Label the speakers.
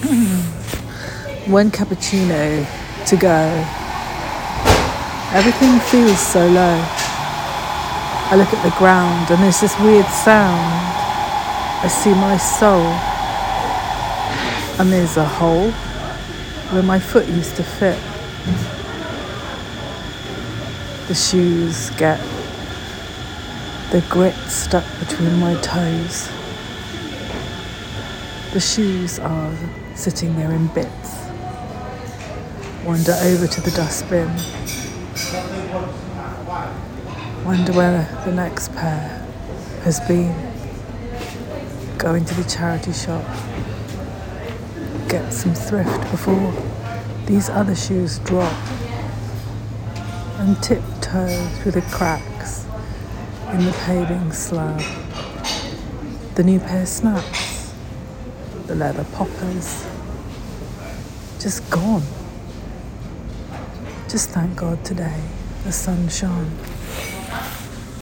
Speaker 1: One cappuccino to go. Everything feels so low. I look at the ground and there's this weird sound. I see my soul. And there's a hole where my foot used to fit. The shoes get the grit stuck between my toes. The shoes are sitting there in bits. Wander over to the dustbin. Wonder where the next pair has been. Go into the charity shop. Get some thrift before these other shoes drop. And tiptoe through the cracks in the paving slab. The new pair snaps. The leather poppers. Just gone. Just thank God today the sun shone.